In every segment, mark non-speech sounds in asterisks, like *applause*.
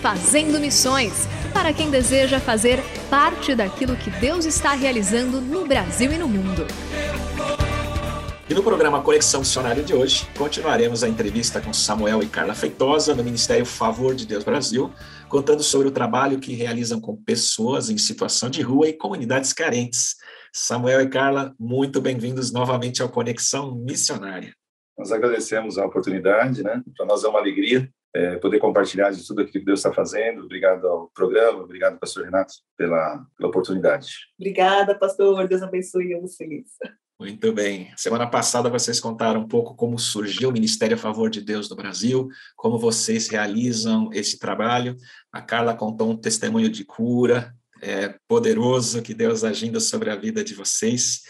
Fazendo Missões para quem deseja fazer parte daquilo que Deus está realizando no Brasil e no mundo. E no programa Conexão Missionária de hoje, continuaremos a entrevista com Samuel e Carla Feitosa, do Ministério Favor de Deus Brasil, contando sobre o trabalho que realizam com pessoas em situação de rua e comunidades carentes. Samuel e Carla, muito bem-vindos novamente ao Conexão Missionária. Nós agradecemos a oportunidade, né? Para nós é uma alegria é, poder compartilhar de tudo aquilo que Deus está fazendo. Obrigado ao programa, obrigado, pastor Renato, pela, pela oportunidade. Obrigada, pastor. Deus abençoe vocês. Muito bem. Semana passada vocês contaram um pouco como surgiu o Ministério a Favor de Deus no Brasil, como vocês realizam esse trabalho. A Carla contou um testemunho de cura é, poderoso que Deus agindo sobre a vida de vocês.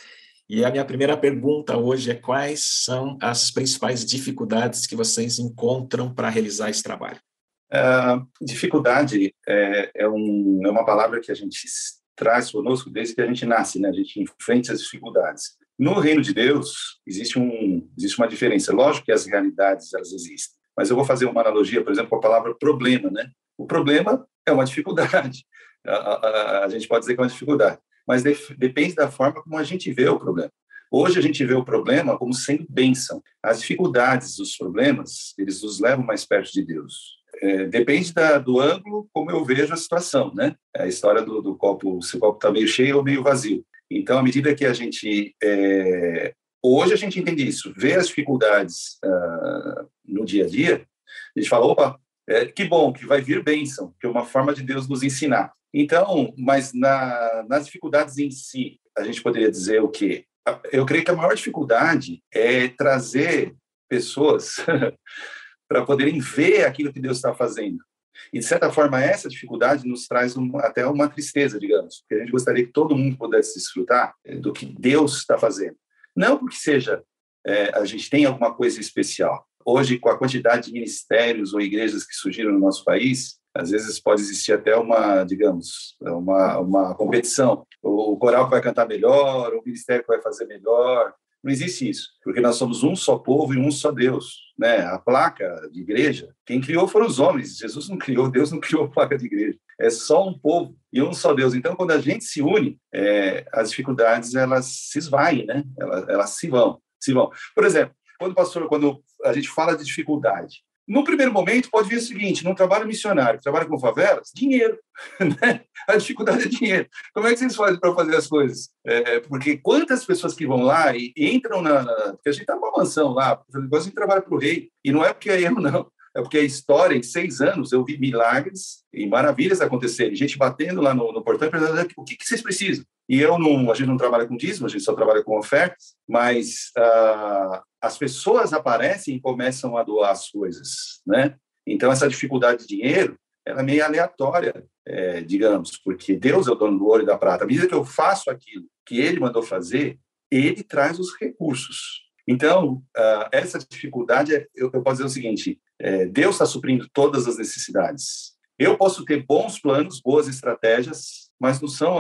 E a minha primeira pergunta hoje é quais são as principais dificuldades que vocês encontram para realizar esse trabalho? Uh, dificuldade é, é, um, é, uma palavra que a gente traz conosco desde que a gente nasce, né? A gente enfrenta as dificuldades. No reino de Deus existe um existe uma diferença. Lógico que as realidades elas existem, mas eu vou fazer uma analogia, por exemplo, com a palavra problema, né? O problema é uma dificuldade. *laughs* A, a, a gente pode dizer que é uma dificuldade mas de, depende da forma como a gente vê o problema. Hoje a gente vê o problema como sendo bênção. As dificuldades, os problemas, eles nos levam mais perto de Deus. É, depende da, do ângulo como eu vejo a situação, né? A história do, do copo, se o copo está meio cheio ou meio vazio. Então, à medida que a gente é, hoje a gente entende isso, vê as dificuldades uh, no dia a dia, a gente fala, opa, é, que bom que vai vir bênção, que é uma forma de Deus nos ensinar. Então, mas na, nas dificuldades em si, a gente poderia dizer o quê? Eu creio que a maior dificuldade é trazer pessoas *laughs* para poderem ver aquilo que Deus está fazendo. E, de certa forma, essa dificuldade nos traz um, até uma tristeza, digamos, porque a gente gostaria que todo mundo pudesse desfrutar eh, do que Deus está fazendo. Não porque seja é, a gente tem alguma coisa especial. Hoje, com a quantidade de ministérios ou igrejas que surgiram no nosso país, às vezes pode existir até uma, digamos, uma, uma competição. O coral que vai cantar melhor, o ministério que vai fazer melhor. Não existe isso, porque nós somos um só povo e um só Deus. Né? A placa de igreja, quem criou foram os homens. Jesus não criou, Deus não criou a placa de igreja. É só um povo e um só Deus. Então, quando a gente se une, é, as dificuldades elas se esvaem, né? Elas, elas se vão, se vão. Por exemplo, quando pastor, quando a gente fala de dificuldade, no primeiro momento, pode vir o seguinte: num trabalho missionário, trabalho com favelas, dinheiro. *laughs* Né? A dificuldade é dinheiro. Como é que vocês fazem para fazer as coisas? É, é, porque quantas pessoas que vão lá e entram na. na porque a gente está numa mansão lá, a gente trabalha para o rei, e não é porque é erro, não. É porque a história, em seis anos, eu vi milagres e maravilhas acontecerem. Gente batendo lá no, no portão e perguntando o que, que vocês precisam. E eu não, a gente não trabalha com dízimo, a gente só trabalha com ofertas, mas uh, as pessoas aparecem e começam a doar as coisas, né? Então, essa dificuldade de dinheiro, ela é meio aleatória, é, digamos, porque Deus é o dono do ouro e da prata. À medida que eu faço aquilo que Ele mandou fazer, Ele traz os recursos. Então, uh, essa dificuldade, é, eu, eu, posso dizer o seguinte, é, Deus está suprindo todas as necessidades. Eu posso ter bons planos, boas estratégias, mas não são,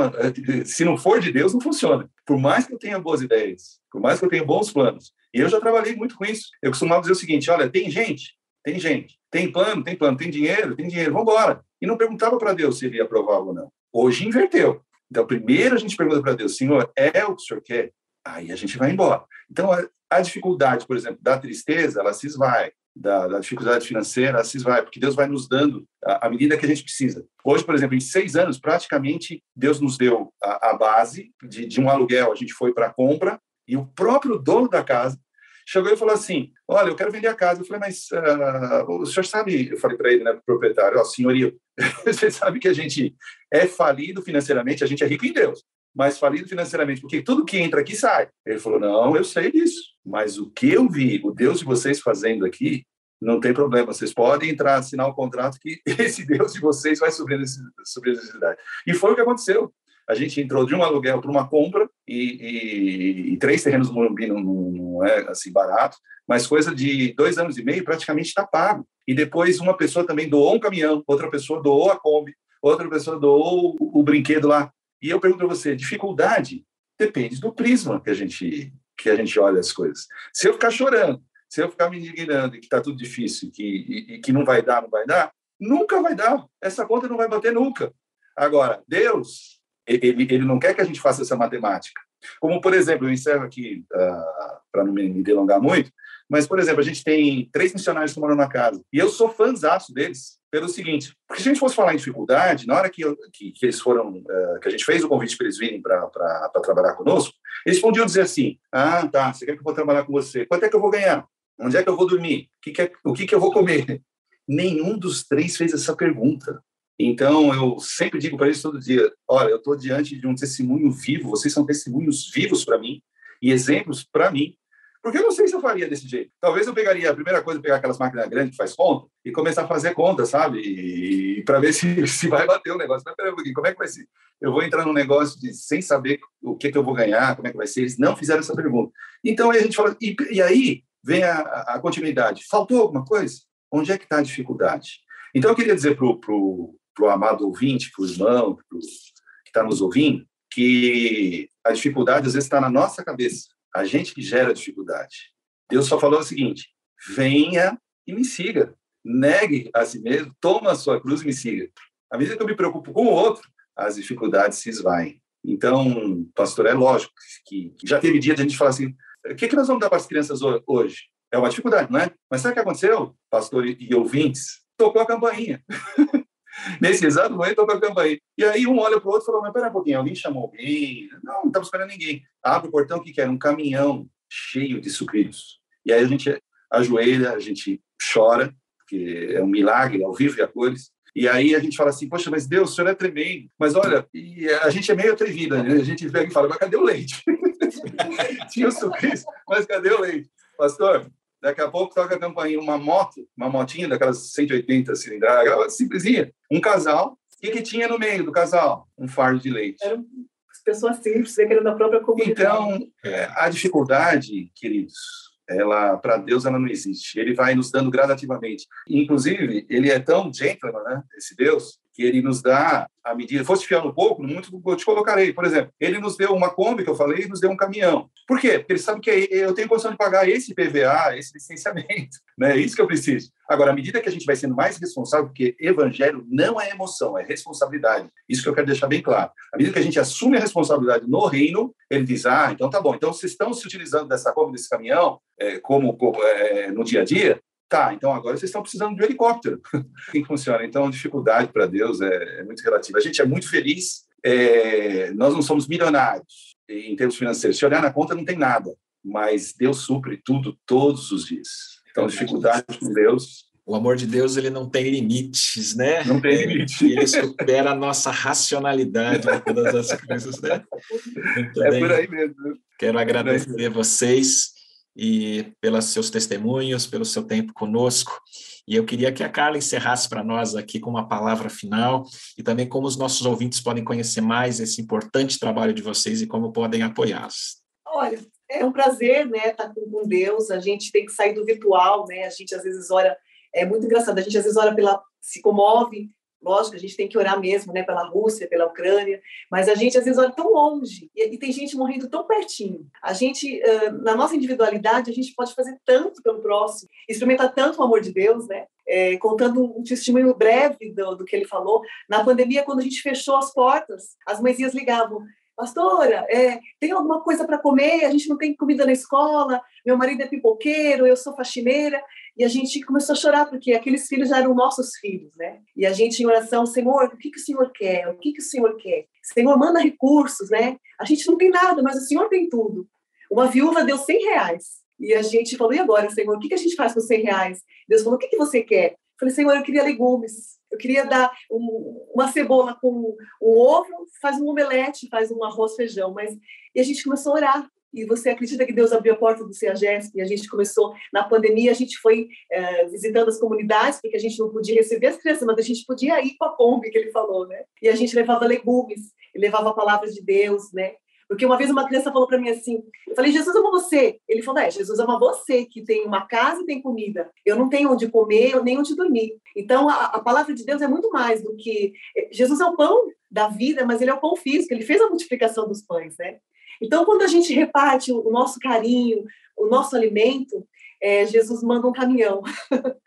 se não for de Deus, não funciona. Por mais que eu tenha boas ideias, por mais que eu tenha bons planos. E eu já trabalhei muito com isso. Eu costumava dizer o seguinte: olha, tem gente, tem gente, tem plano, tem plano, tem dinheiro, tem dinheiro, vamos embora. E não perguntava para Deus se ele ia aprovar ou não. Hoje inverteu. Então, primeiro a gente pergunta para Deus, Senhor, é o que o Senhor quer? Aí a gente vai embora. Então, a, a dificuldade, por exemplo, da tristeza, ela se esvai. Da, da, dificuldade financeira, ela se esvai, porque Deus vai nos dando à medida que a gente precisa. Hoje, por exemplo, em seis anos, praticamente, Deus nos deu a, a base de, de um aluguel. A gente foi para a compra e o próprio dono da casa chegou e falou assim: Olha, eu quero vender a casa. Eu falei, mas uh, o senhor sabe, eu falei para ele, né, pro proprietário, ó, oh, senhoria, *laughs* você sabe que a gente é falido financeiramente, a gente é rico em Deus, mas falido financeiramente, porque tudo que entra aqui sai. Ele falou: Não, eu sei disso, mas o que eu vi, o Deus de vocês fazendo aqui, não tem problema, vocês podem entrar, assinar o um contrato que *laughs* esse Deus de vocês vai suprir a necessidade. E foi o que aconteceu a gente entrou de um aluguel para uma compra e, e, e, três terrenos no Morumbi não, não, é assim barato, mas coisa de dois anos e meio praticamente está pago. E depois uma pessoa também doou um caminhão, outra pessoa doou a Kombi, outra pessoa doou o, o brinquedo lá. E eu pergunto para você, dificuldade depende do prisma que a gente que a gente olha as coisas. Se eu ficar chorando, se eu ficar me indignando que está tudo difícil, que, e, e que não vai dar, não vai dar, nunca vai dar. Essa conta não vai bater nunca. Agora, Deus ele, ele não quer que a gente faça essa matemática. Como, por exemplo, eu encerro aqui, uh, para não me delongar muito, mas, por exemplo, a gente tem três missionários que moram na casa, e eu sou fãzaço deles, pelo seguinte, porque se a gente fosse falar em dificuldade, na hora que, que, que, eles foram, uh, que a gente fez o convite para eles virem para trabalhar conosco, eles podiam dizer assim, ah, tá, você quer que eu vou trabalhar com você? Quanto é que eu vou ganhar? Onde é que eu vou dormir? O que, que é, o que, que eu vou comer? Nenhum dos três fez essa pergunta. Então, eu sempre digo para eles todo dia: olha, eu estou diante de um testemunho vivo, vocês são testemunhos vivos para mim e exemplos para mim. Porque eu não sei se eu faria desse jeito. Talvez eu pegaria a primeira coisa, pegar aquelas máquinas grandes que faz conta e começar a fazer conta, sabe? E, para ver *laughs* se, se vai bater o negócio. Mas peraí como é que vai ser? Eu vou entrar num negócio de, sem saber o que, que eu vou ganhar, como é que vai ser. Eles não fizeram essa pergunta. Então aí a gente fala, e, e aí vem a, a, continuidade. Faltou alguma coisa? Onde é que está a dificuldade? Então eu queria dizer para o para o amado ouvinte, para o irmão pro, que está nos ouvindo, que a dificuldade às vezes está na nossa cabeça, a gente que gera a dificuldade. Deus só falou o seguinte: venha e me siga, negue a si mesmo, toma a sua cruz e me siga. À medida que eu me preocupo com o outro, as dificuldades se esvaem. Então, pastor, é lógico que já teve dia de a gente falar assim: o que, que nós vamos dar para as crianças hoje? É uma dificuldade, não é? Mas sabe o que aconteceu, pastor e ouvintes? Tocou a campainha. *laughs* Nesse exato momento, toca a campainha. E aí um olha para o outro e fala, mas pera um pouquinho, alguém chamou alguém? Não, não estamos esperando ninguém. Abre o portão, o que, que era? Um caminhão cheio de sucrilhos. E aí a gente ajoelha, a gente chora, porque é um milagre ao vivo e a cores. E aí a gente fala assim, poxa, mas Deus, o senhor é tremendo. Mas olha, e a gente é meio atrevida, né? A gente pega e fala, mas cadê o leite? *laughs* Tinha o sucrilhos, mas cadê o leite? Pastor, Daqui a pouco toca a campainha, uma moto, uma motinha daquelas 180 cilindradas, simplesinha. Um casal. O que, que tinha no meio do casal? Um fardo de leite. Eram pessoas simples, querendo da própria comunidade. Então, é, a dificuldade, queridos, ela para Deus ela não existe. Ele vai nos dando gradativamente. Inclusive, ele é tão gentleman, né? Esse Deus, que ele nos dá a medida. Fosse fiar no pouco, muito eu te colocarei. Por exemplo, ele nos deu uma Kombi, que eu falei, e nos deu um caminhão. Por quê? Porque ele sabe que eu tenho condição de pagar esse PVA, esse licenciamento. *laughs* Né? É isso que eu preciso. Agora, à medida que a gente vai sendo mais responsável, porque evangelho não é emoção, é responsabilidade. Isso que eu quero deixar bem claro. À medida que a gente assume a responsabilidade no reino, ele diz: ah, então tá bom. Então vocês estão se utilizando dessa Kombi, desse caminhão, é, como, como é, no dia a dia, Tá, então agora vocês estão precisando de um helicóptero. *laughs* Assim funciona. Então, dificuldade para Deus é, é, muito relativa. A gente é muito feliz, é, nós não somos milionários em termos financeiros. Se olhar na conta, não tem nada, mas Deus supre tudo todos os dias. Então, dificuldade com Deus. O amor de Deus ele não tem limites, né? Não tem limite. *laughs* Ele supera a nossa racionalidade em todas as coisas, né? Muito é bem. por aí mesmo. Quero agradecer a vocês e pelos seus testemunhos, pelo seu tempo conosco. E eu queria que a Carla encerrasse para nós aqui com uma palavra final e também como os nossos ouvintes podem conhecer mais esse importante trabalho de vocês e como podem apoiá-los. Olha, é um prazer, né, estar com Deus. A gente tem que sair do virtual, né? A gente às vezes olha, é muito engraçado. A gente às vezes olha pela, se comove Lógico, a gente tem que orar mesmo, né, pela Rússia, pela Ucrânia, mas a gente às vezes olha tão longe e, e tem gente morrendo tão pertinho. A gente, uh, na nossa individualidade, a gente pode fazer tanto pelo próximo, experimentar tanto o amor de Deus, né? É, contando um testemunho breve do, do que ele falou. Na pandemia, quando a gente fechou as portas, as mãezinhas ligavam: pastora, é, tem alguma coisa para comer? A gente não tem comida na escola, meu marido é pipoqueiro, eu sou faxineira. E a gente começou a chorar, porque aqueles filhos já eram nossos filhos, né? E a gente, em oração, Senhor, o que, que o Senhor quer? O que, que o Senhor quer? Senhor, manda recursos, né? A gente não tem nada, mas o Senhor tem tudo. Uma viúva deu 100 reais. E a gente falou, e agora, Senhor, o que, que a gente faz com 100 reais? Deus falou, o que, que você quer? Falei, Senhor, eu queria legumes. Eu queria dar um, uma cebola com um ovo, faz um omelete, faz um arroz, feijão. Mas e a gente começou a orar. E você acredita que Deus abriu a porta do CEAGESP e a gente começou, na pandemia, a gente foi é, visitando as comunidades, porque a gente não podia receber as crianças, mas a gente podia ir com a Kombi, que ele falou, né? E a gente levava legumes, levava palavras de Deus, né? Porque uma vez uma criança falou para mim assim, eu falei, Jesus ama você. Ele falou, é, Jesus ama você, que tem uma casa e tem comida. Eu não tenho onde comer, nem onde dormir. Então, a, a palavra de Deus é muito mais do que... Eh, Jesus é o pão da vida, mas ele é o pão físico, ele fez a multiplicação dos pães, né? Então, quando a gente reparte o nosso carinho, o nosso alimento, é, Jesus manda um caminhão. *laughs*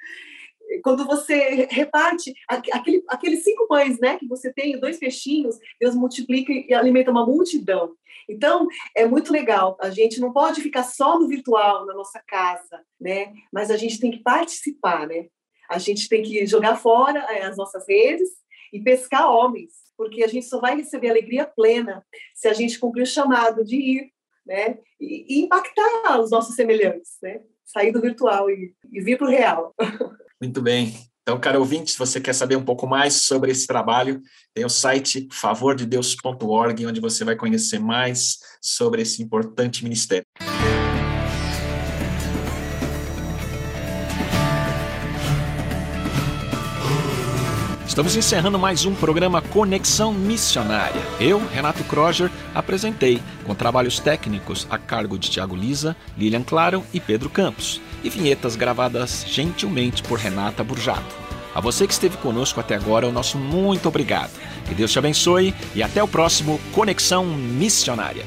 quando você reparte aquele, aqueles cinco pães né, que você tem, dois peixinhos, Deus multiplica e alimenta uma multidão. Então, é muito legal. A gente não pode ficar só no virtual, na nossa casa, né? Mas a gente tem que participar, né? A gente tem que jogar fora é, as nossas redes e pescar homens, porque a gente só vai receber alegria plena se a gente cumprir o chamado de ir, né? E, e impactar os nossos semelhantes, né? Sair do virtual e, e vir para o real. *laughs* Muito bem. Então, cara ouvinte, se você quer saber um pouco mais sobre esse trabalho, tem o site favordedeus.org, onde você vai conhecer mais sobre esse importante ministério. Estamos encerrando mais um programa Conexão Missionária. Eu, Renato Kroger, apresentei, com trabalhos técnicos a cargo de Tiago Lisa, Lilian Claro e Pedro Campos, e vinhetas gravadas gentilmente por Renata Burjato. A você que esteve conosco até agora, o nosso muito obrigado. Que Deus te abençoe e até o próximo Conexão Missionária.